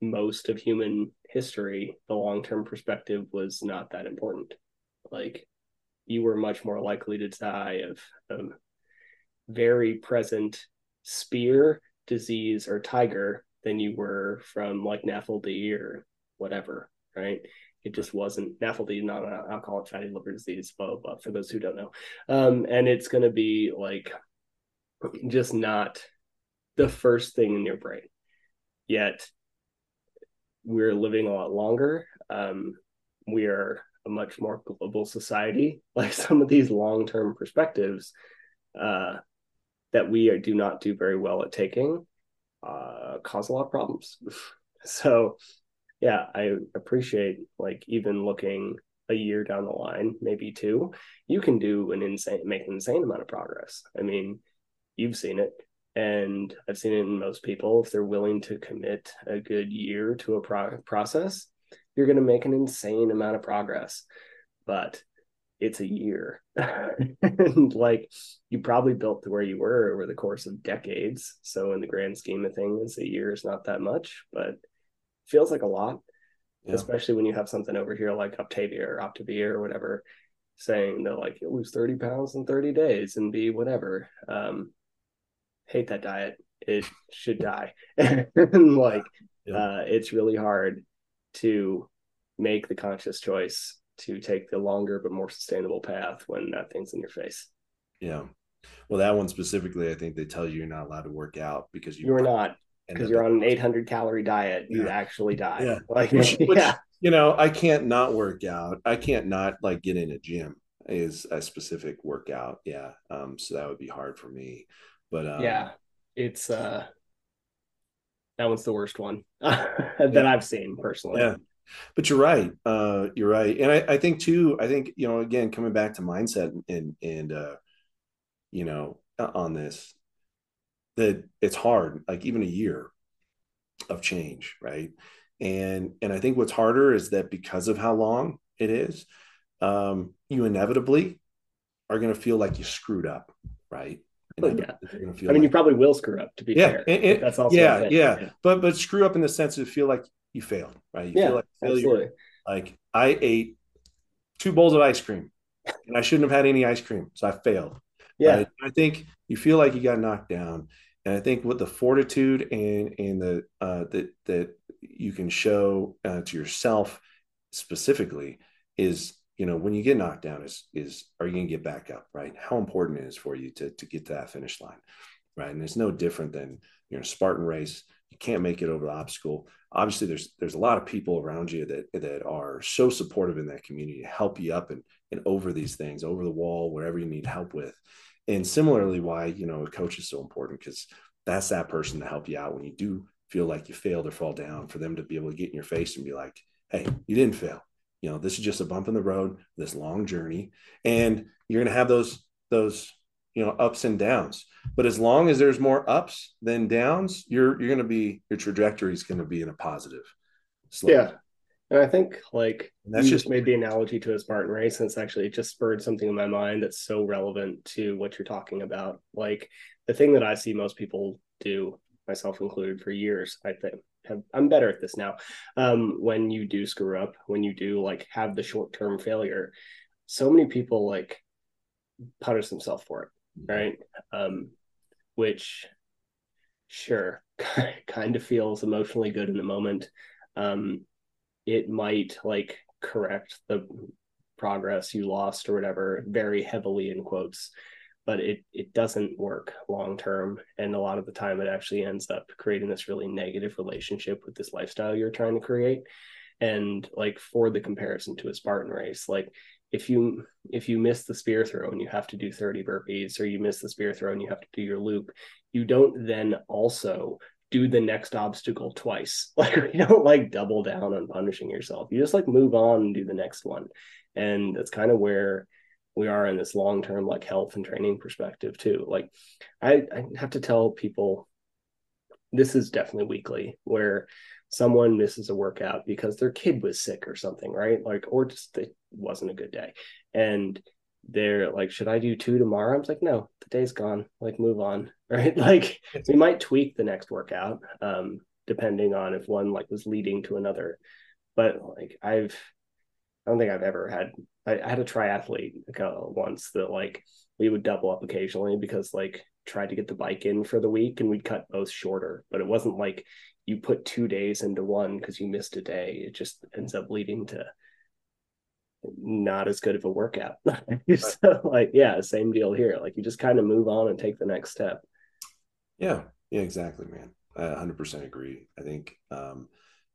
most of human history the long term perspective was not that important like you were much more likely to die of a very present spear disease or tiger than you were from like NAFLD or whatever, right? It just wasn't NAFLD, not an alcoholic fatty liver disease, blah, blah, blah, for those who don't know. Um, and it's going to be like just not the first thing in your brain. Yet we're living a lot longer. Um, we are a much more global society, like some of these long term perspectives uh, that we are, do not do very well at taking uh, cause a lot of problems. so, yeah, I appreciate like even looking a year down the line, maybe two, you can do an insane, make an insane amount of progress. I mean, you've seen it. And I've seen it in most people. If they're willing to commit a good year to a pro- process, you're going to make an insane amount of progress. But it's a year. and like you probably built to where you were over the course of decades. So in the grand scheme of things, a year is not that much, but feels like a lot. Yeah. Especially when you have something over here like Optavia or Optavia or whatever, saying that like you'll lose 30 pounds in 30 days and be whatever. Um hate that diet. It should die. and like yeah. uh it's really hard to make the conscious choice to take the longer but more sustainable path when that thing's in your face. Yeah. Well, that one specifically, I think they tell you you're not allowed to work out because you are not because you're on an 800 calorie diet. Yeah. You actually die. Yeah. Like, which, which, yeah. You know, I can't not work out. I can't not like get in a gym is a specific workout. Yeah. Um. So that would be hard for me. But um, yeah, it's uh that one's the worst one that yeah. I've seen personally. Yeah but you're right uh, you're right and I, I, think too i think you know again coming back to mindset and and uh, you know on this that it's hard like even a year of change right and and i think what's harder is that because of how long it is um, you inevitably are going to feel like you screwed up right yeah. I mean, like, you probably will screw up. To be yeah, fair, and, that's also yeah, yeah, yeah, But but screw up in the sense of feel like you failed, right? You yeah, feel like failure. Absolutely. Like I ate two bowls of ice cream and I shouldn't have had any ice cream. So I failed. Yeah. Right? I think you feel like you got knocked down. And I think with the fortitude and and the uh, that that you can show uh, to yourself specifically is you know when you get knocked down is is are you going to get back up right? How important it is for you to to get to that finish line right? And it's no different than you know spartan race. You can't make it over the obstacle. Obviously there's there's a lot of people around you that that are so supportive in that community to help you up and and over these things over the wall wherever you need help with. And similarly why you know a coach is so important because that's that person to help you out when you do feel like you failed or fall down for them to be able to get in your face and be like hey you didn't fail you know this is just a bump in the road this long journey and you're going to have those those you know ups and downs. But as long as there's more ups than downs you're you're going to be your trajectory is going to be in a positive slope. yeah. And i think like and that's just made the analogy to a spartan race and it's actually it just spurred something in my mind that's so relevant to what you're talking about. Like the thing that i see most people do myself included for years i think have, i'm better at this now um, when you do screw up when you do like have the short-term failure so many people like punish themselves for it right? Um, which, sure, kind of feels emotionally good in the moment. Um, it might like correct the progress you lost or whatever very heavily in quotes but it it doesn't work long term. And a lot of the time it actually ends up creating this really negative relationship with this lifestyle you're trying to create. And like for the comparison to a spartan race like if you if you miss the spear throw and you have to do 30 burpees or you miss the spear throw and you have to do your loop you don't then also do the next obstacle twice. Like you don't like double down on punishing yourself. You just like move on and do the next one. And that's kind of where we are in this long term like health and training perspective too. Like I, I have to tell people this is definitely weekly where someone misses a workout because their kid was sick or something, right? Like, or just it wasn't a good day. And they're like, should I do two tomorrow? I was like, no, the day's gone. Like, move on, right? Like, we might tweak the next workout, um, depending on if one like was leading to another. But like, I've, I don't think I've ever had. I, I had a triathlete once that like we would double up occasionally because like tried to get the bike in for the week and we'd cut both shorter. But it wasn't like you put two days into one because you missed a day. It just ends up leading to not as good of a workout. so like, yeah, same deal here. Like you just kind of move on and take the next step. Yeah, yeah, exactly, man. I 100% agree. I think um,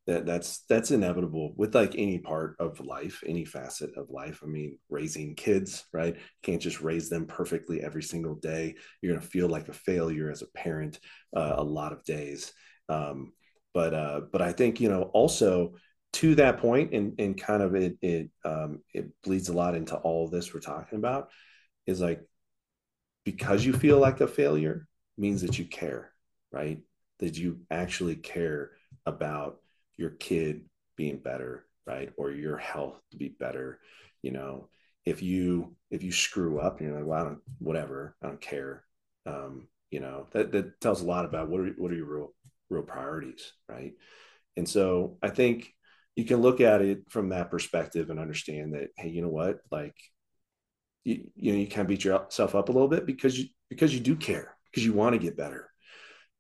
that that's that's inevitable with like any part of life, any facet of life. I mean, raising kids, right? You can't just raise them perfectly every single day. You're gonna feel like a failure as a parent uh, a lot of days. Um, but uh, but I think you know also to that point and, and kind of it it um, it bleeds a lot into all this we're talking about is like because you feel like a failure means that you care right that you actually care about your kid being better right? Or your health to be better you know? If you if you screw up and you're like well i don't whatever i don't care um, you know that that tells a lot about what are what are your real real priorities right? And so i think you can look at it from that perspective and understand that hey you know what? Like you, you know you kind of beat yourself up a little bit because you because you do care because you want to get better.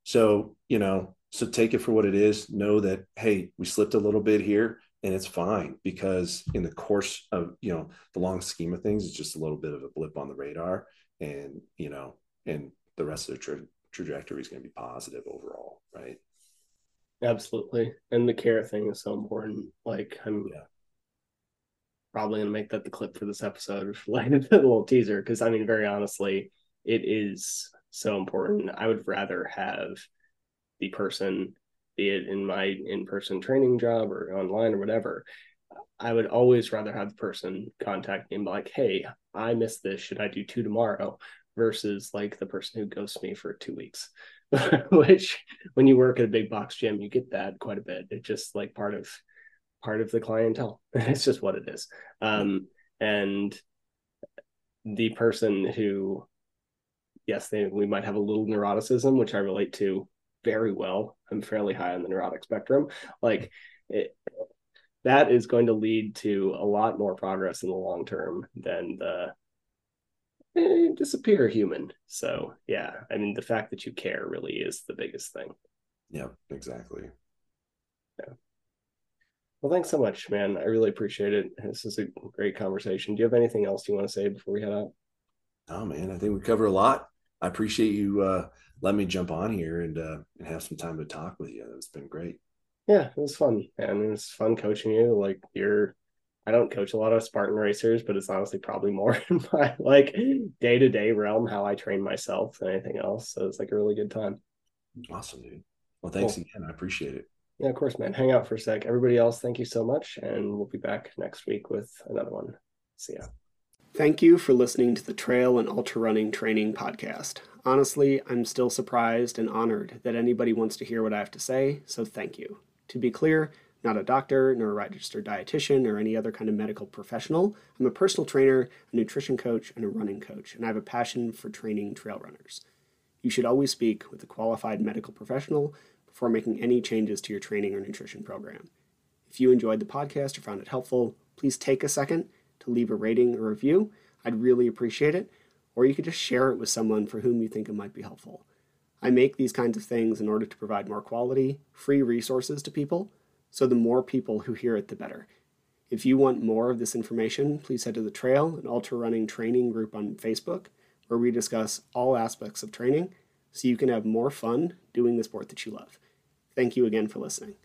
So you know so take it for what it is know that hey we slipped a little bit here and it's fine because in the course of you know the long scheme of things it's just a little bit of a blip on the radar and you know and the rest of the tra- trajectory is going to be positive overall right Absolutely. And the care thing is so important. Like I'm yeah. probably gonna make that the clip for this episode, like a little teaser, because I mean, very honestly, it is so important. I would rather have the person, be it in my in-person training job or online or whatever. I would always rather have the person contact me and be like, hey, I missed this. Should I do two tomorrow? Versus like the person who ghosts me for two weeks. which when you work at a big box gym, you get that quite a bit. It's just like part of part of the clientele. it's just what it is. Um, and the person who, yes, they we might have a little neuroticism, which I relate to very well. I'm fairly high on the neurotic spectrum. Like it, that is going to lead to a lot more progress in the long term than the eh, disappear human. So yeah, I mean the fact that you care really is the biggest thing. Yeah, exactly. Yeah. Well, thanks so much, man. I really appreciate it. This is a great conversation. Do you have anything else you want to say before we head out? Oh man, I think we covered a lot. I appreciate you uh letting me jump on here and uh and have some time to talk with you. It's been great. Yeah, it was fun. And it was fun coaching you. Like you're I don't coach a lot of Spartan racers, but it's honestly probably more in my like day to day realm how I train myself than anything else. So it's like a really good time. Awesome, dude. Well, thanks cool. again. I appreciate it. Yeah, of course, man. Hang out for a sec. Everybody else, thank you so much. And we'll be back next week with another one. See ya. Thank you for listening to the Trail and Ultra Running Training Podcast. Honestly, I'm still surprised and honored that anybody wants to hear what I have to say, so thank you. To be clear, not a doctor, nor a registered dietitian, or any other kind of medical professional. I'm a personal trainer, a nutrition coach, and a running coach, and I have a passion for training trail runners. You should always speak with a qualified medical professional before making any changes to your training or nutrition program. If you enjoyed the podcast or found it helpful, please take a second to leave a rating or review. I'd really appreciate it. Or you could just share it with someone for whom you think it might be helpful. I make these kinds of things in order to provide more quality, free resources to people so the more people who hear it, the better. If you want more of this information, please head to the Trail and Ultra Running Training group on Facebook, where we discuss all aspects of training so you can have more fun doing the sport that you love. Thank you again for listening.